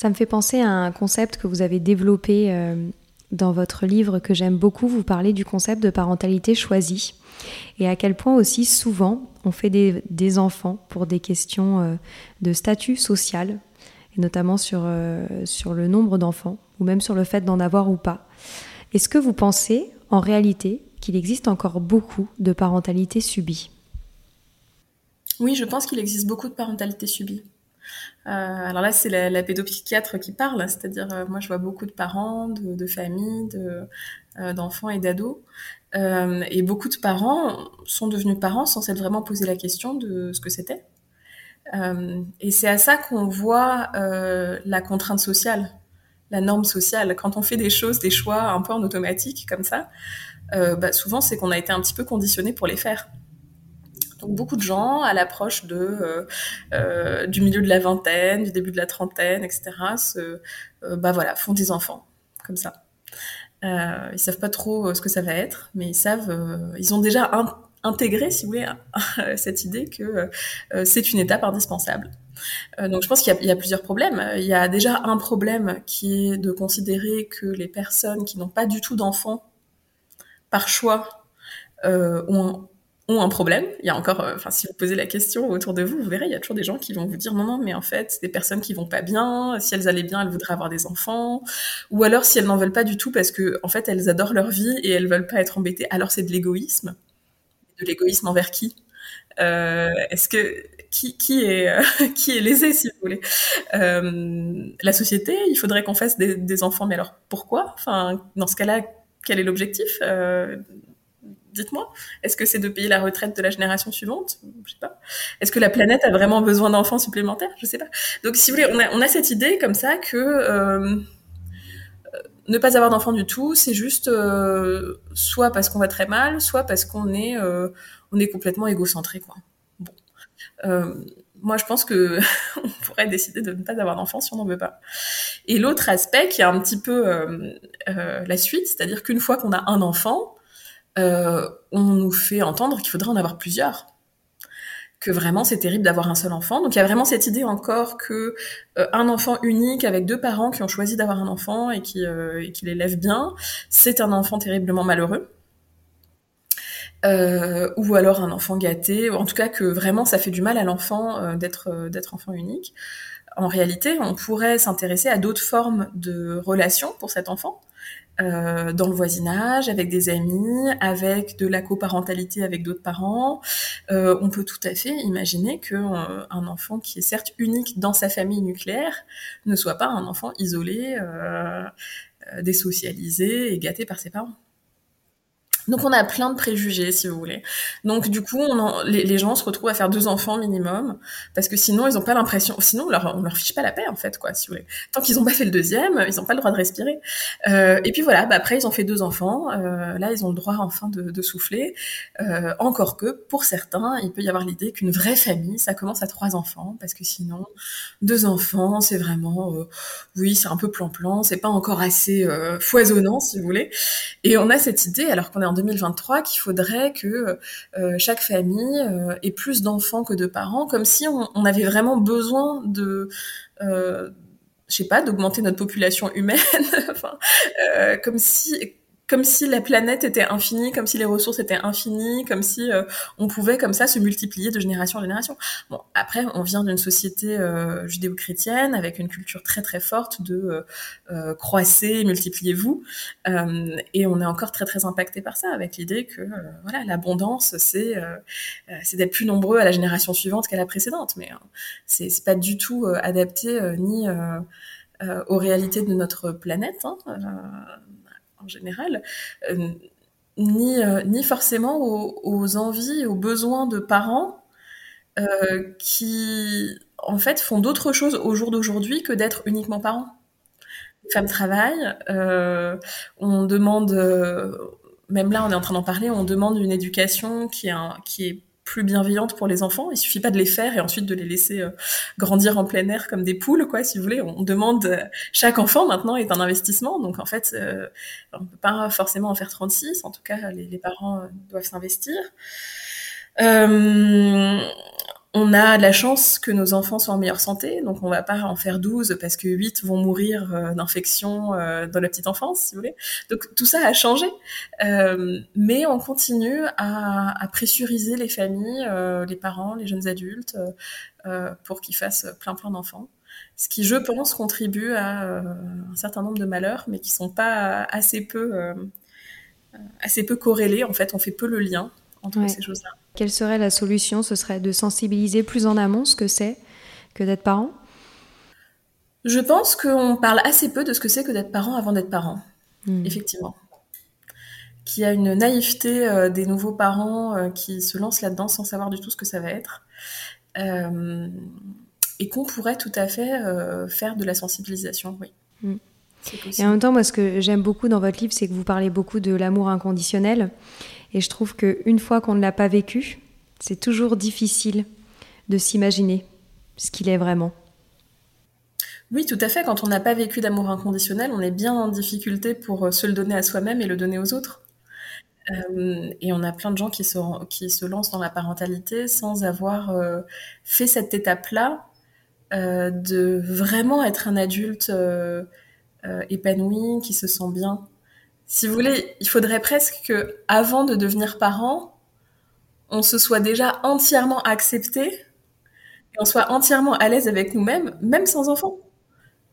Ça me fait penser à un concept que vous avez développé euh, dans votre livre que j'aime beaucoup. Vous parlez du concept de parentalité choisie et à quel point aussi souvent on fait des, enfants pour des questions euh, de statut social et notamment sur, euh, sur le nombre d'enfants ou même sur le fait d'en avoir ou pas. Est-ce que vous pensez en réalité qu'il existe encore beaucoup de parentalité subie? Oui, je pense qu'il existe beaucoup de parentalité subie. Euh, alors là, c'est la, pédopsychiatre qui parle, c'est-à-dire euh, moi je vois beaucoup de parents, de, familles, euh, d'enfants et d'ados. et beaucoup de parents sont devenus parents sans s'être vraiment posé la question de ce que c'était. et c'est à ça qu'on voit la contrainte sociale, la norme sociale. Quand on fait des choses, des choix un peu en automatique comme ça, bah, souvent c'est qu'on a été un petit peu conditionné pour les faire. Donc beaucoup de gens, à l'approche de euh, euh, du milieu de la vingtaine, du début de la trentaine, etc., se, euh, bah voilà, font des enfants comme ça. Euh, ils savent pas trop ce que ça va être, mais ils savent, ils ont déjà intégré, si vous voulez, cette idée que c'est une étape indispensable. donc je pense qu'il y, y, a plusieurs problèmes. Il y a déjà un problème qui est de considérer que les personnes qui n'ont pas du tout d'enfants par choix euh, ont ont un problème. Il y a encore, euh, enfin, si vous posez la question autour de vous, vous verrez, il y a toujours des gens qui vont vous dire non, non, mais en fait, c'est des personnes qui vont pas bien. Si elles allaient bien, elles voudraient avoir des enfants. Ou alors, si elles n'en veulent pas du tout parce que, en fait, elles adorent leur vie et elles veulent pas être embêtées, alors c'est de l'égoïsme. De l'égoïsme envers qui? Euh, Est-ce que qui, qui est euh, qui est lésé, si vous voulez? La société. Il faudrait qu'on fasse des, des, enfants, mais alors pourquoi? Enfin, dans ce cas-là, quel est l'objectif? Dites-moi, est-ce que c'est de payer la retraite de la génération suivante Je sais pas. Est-ce que la planète a vraiment besoin d'enfants supplémentaires? Je sais pas. Donc, si vous voulez, on a, on a cette idée comme ça que euh, ne pas avoir d'enfants du tout, c'est juste euh, soit parce qu'on va très mal, soit parce qu'on est, euh, on est complètement égocentré, quoi. Bon. Euh, moi, je pense que on pourrait décider de ne pas avoir d'enfants si on n'en veut pas. Et l'autre aspect qui est un petit peu euh, euh, la suite, c'est-à-dire qu'une fois qu'on a un enfant, euh, on nous fait entendre qu'il faudrait en avoir plusieurs que vraiment c'est terrible d'avoir un seul enfant. Donc il y a vraiment cette idée encore que euh, un enfant unique avec deux parents qui ont choisi d'avoir un enfant et qui, euh, l'élèvent bien, c'est un enfant terriblement malheureux. Euh, ou alors un enfant gâté, en tout cas que vraiment ça fait du mal à l'enfant d'être d'être enfant unique. En réalité, on pourrait s'intéresser à d'autres formes de relations pour cet enfant. Euh, dans le voisinage, avec des amis, avec de la coparentalité avec d'autres parents. Euh, on peut tout à fait imaginer que euh, un enfant qui est certes unique dans sa famille nucléaire ne soit pas un enfant isolé, euh, désocialisé et gâté par ses parents. Donc on a plein de préjugés, si vous voulez. Donc du coup, on les, gens se retrouvent à faire deux enfants minimum, parce que sinon ils n'ont pas l'impression, sinon on leur, on leur fiche pas la paix en fait, quoi, si vous voulez. Tant qu'ils n'ont pas fait le deuxième, ils n'ont pas le droit de respirer. Euh, et puis voilà, bah, après ils ont fait deux enfants, euh, là ils ont le droit enfin de, de souffler. Euh, encore que pour certains, il peut y avoir l'idée qu'une vraie famille, ça commence à trois enfants, parce que sinon deux enfants, c'est vraiment, euh, oui, c'est un peu plan-plan, c'est pas encore assez euh, foisonnant, si vous voulez. Et on a cette idée, alors qu'on est en 2023 qu'il faudrait que euh, chaque famille euh, ait plus d'enfants que de parents, comme si on, avait vraiment besoin de euh, je sais pas, d'augmenter notre population humaine, enfin, comme si comme si la planète était infinie, comme si les ressources étaient infinies, comme si euh, on pouvait comme ça se multiplier de génération en génération. Bon, après, on vient d'une société euh, judéo-chrétienne avec une culture très très forte de euh, euh croissez, multipliez-vous, et on est encore très très impacté par ça, avec l'idée que voilà, l'abondance, c'est c'est d'être plus nombreux à la génération suivante qu'à la précédente, mais c'est pas du tout adapté ni aux réalités de notre planète. Hein, en général, euh, ni, euh, ni forcément aux, envies, aux besoins de parents euh, qui, en fait, font d'autres choses au jour d'aujourd'hui que d'être uniquement parents. Les femmes travaillent, on demande, même là, on est en train d'en parler, on demande une éducation qui est, qui est plus bienveillante pour les enfants. Il suffit pas de les faire et ensuite de les laisser euh, grandir en plein air comme des poules, quoi, si vous voulez. On demande euh, chaque enfant maintenant est un investissement, donc en fait, euh, on peut pas forcément en faire 36. En tout cas, les, parents doivent s'investir. Euh, on a la chance que nos enfants soient en meilleure santé, donc on va pas en faire 12 parce que 8 vont mourir euh, d'infection euh, dans la petite enfance, si vous voulez. Donc tout ça a changé, euh, mais on continue à, pressuriser les familles, les parents, les jeunes adultes, pour qu'ils fassent plein plein d'enfants. Ce qui, je pense, contribue à un certain nombre de malheurs, mais qui sont pas assez peu, assez peu corrélés. En fait, on fait peu le lien entre ces choses-là. Quelle serait la solution? Ce serait de sensibiliser plus en amont ce que c'est que d'être parent? Je pense qu'on parle assez peu de ce que c'est que d'être parent avant d'être parent, hmm. effectivement. Qu'il y a une naïveté euh, des nouveaux parents euh, qui se lancent là-dedans sans savoir du tout ce que ça va être. Euh, et qu'on pourrait tout à fait faire de la sensibilisation, oui. Hmm. Et en même temps, moi, ce que j'aime beaucoup dans votre livre, c'est que vous parlez beaucoup de l'amour inconditionnel. Et je trouve qu'une fois qu'on ne l'a pas vécu, c'est toujours difficile de s'imaginer ce qu'il est vraiment. Oui, tout à fait. Quand on n'a pas vécu d'amour inconditionnel, on est bien en difficulté pour euh, se le donner à soi-même et le donner aux autres. Euh, et on a plein de gens qui se, lancent dans la parentalité sans avoir euh, fait cette étape-là de vraiment être un adulte épanoui, qui se sent bien si vous voulez, il faudrait presque que, avant de devenir parent, on se soit déjà entièrement accepté et on soit entièrement à l'aise avec nous-mêmes, même sans enfant.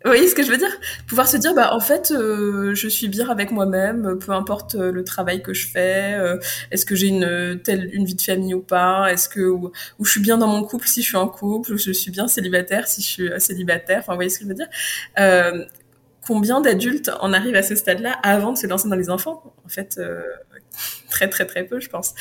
Vous voyez ce que je veux dire? Pouvoir se dire, bah en fait, euh, je suis bien avec moi-même, peu importe euh, le travail que je fais. Euh, est-ce que j'ai une telle une vie de famille ou pas? Est-ce que ou, je suis bien dans mon couple si je suis en couple? Ou je suis bien célibataire si je suis célibataire? Enfin, vous voyez ce que je veux dire? Combien d'adultes en arrivent à ce stade-là avant de se lancer dans les enfants? En fait, euh, très très très peu, je pense.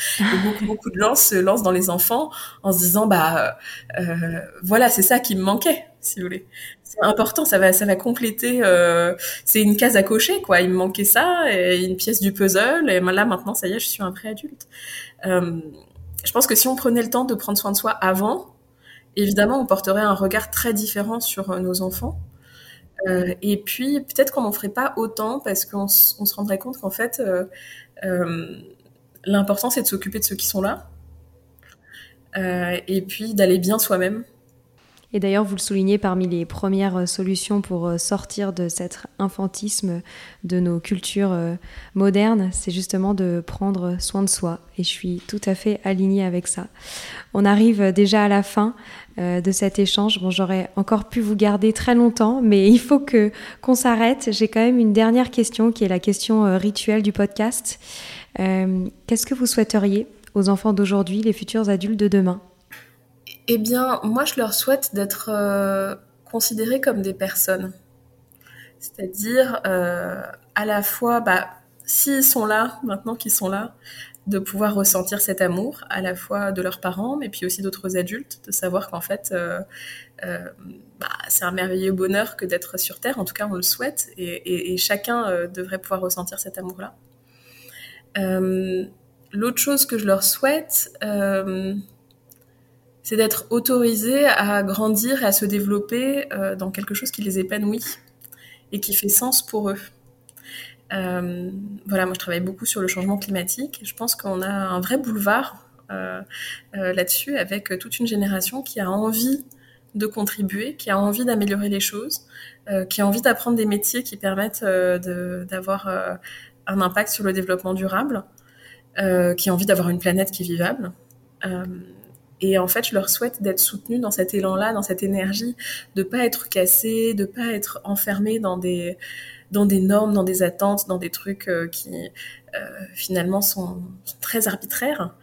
beaucoup beaucoup de gens se lancent dans les enfants en se disant bah euh, voilà c'est ça qui me manquait, si vous voulez. C'est important, ça va ça va compléter. Euh, c'est une case à cocher quoi. Il me manquait ça et une pièce du puzzle et là maintenant ça y est, je suis un vrai adulte. je pense que si on prenait le temps de prendre soin de soi avant, évidemment on porterait un regard très différent sur nos enfants. Euh, et puis peut-être qu'on n'en ferait pas autant parce qu'on se rendrait compte qu'en fait, euh, euh, l'important c'est de s'occuper de ceux qui sont là. et puis d'aller bien soi-même. Et d'ailleurs, vous le soulignez parmi les premières solutions pour sortir de cet infantisme de nos cultures modernes, c'est justement de prendre soin de soi. Et je suis tout à fait alignée avec ça. On arrive déjà à la fin. Euh, de cet échange. Bon, j'aurais encore pu vous garder très longtemps, mais il faut que qu'on s'arrête. J'ai quand même une dernière question qui est la question euh, rituelle du podcast. Euh, qu'est-ce que vous souhaiteriez aux enfants d'aujourd'hui, les futurs adultes de demain? Eh bien, moi, je leur souhaite d'être considérés comme des personnes. C'est-à-dire, à la fois, bah, s'ils sont là, maintenant qu'ils sont là, de pouvoir ressentir cet amour à la fois de leurs parents, mais puis aussi d'autres adultes, de savoir qu'en fait, euh, euh, bah, c'est un merveilleux bonheur que d'être sur Terre, en tout cas on le souhaite, et, chacun euh, devrait pouvoir ressentir cet amour-là. L'autre chose que je leur souhaite, c'est d'être autorisés à grandir et à se développer dans quelque chose qui les épanouit et qui fait sens pour eux. Euh, voilà, moi je travaille beaucoup sur le changement climatique je pense qu'on a un vrai boulevard euh, euh, là-dessus avec toute une génération qui a envie de contribuer, qui a envie d'améliorer les choses, qui a envie d'apprendre des métiers qui permettent d'avoir un impact sur le développement durable, qui ont envie d'avoir une planète qui est vivable. Et en fait, je leur souhaite d'être soutenus dans cet élan-là, dans cette énergie, de pas être cassés, de pas être enfermés dans des dans des normes, dans des attentes, dans des trucs euh, qui euh, finalement sont, très arbitraires,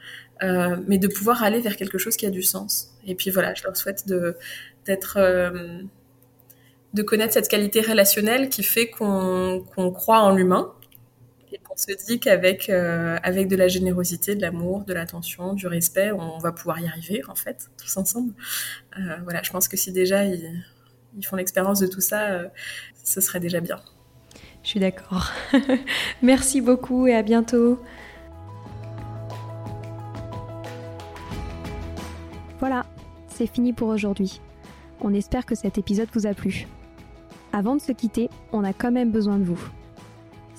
euh, mais de pouvoir aller vers quelque chose qui a du sens. Et puis voilà, je leur souhaite de d'être de connaître cette qualité relationnelle qui fait qu'on croit en l'humain et qu'on se dit qu'avec avec de la générosité, de l'amour, de l'attention, du respect, on va pouvoir y arriver en fait, tous ensemble. voilà, je pense que si déjà ils, ils font l'expérience de tout ça, ce serait déjà bien. Je suis d'accord. Merci beaucoup et à bientôt. Voilà, c'est fini pour aujourd'hui. On espère que cet épisode vous a plu. Avant de se quitter, on a quand même besoin de vous.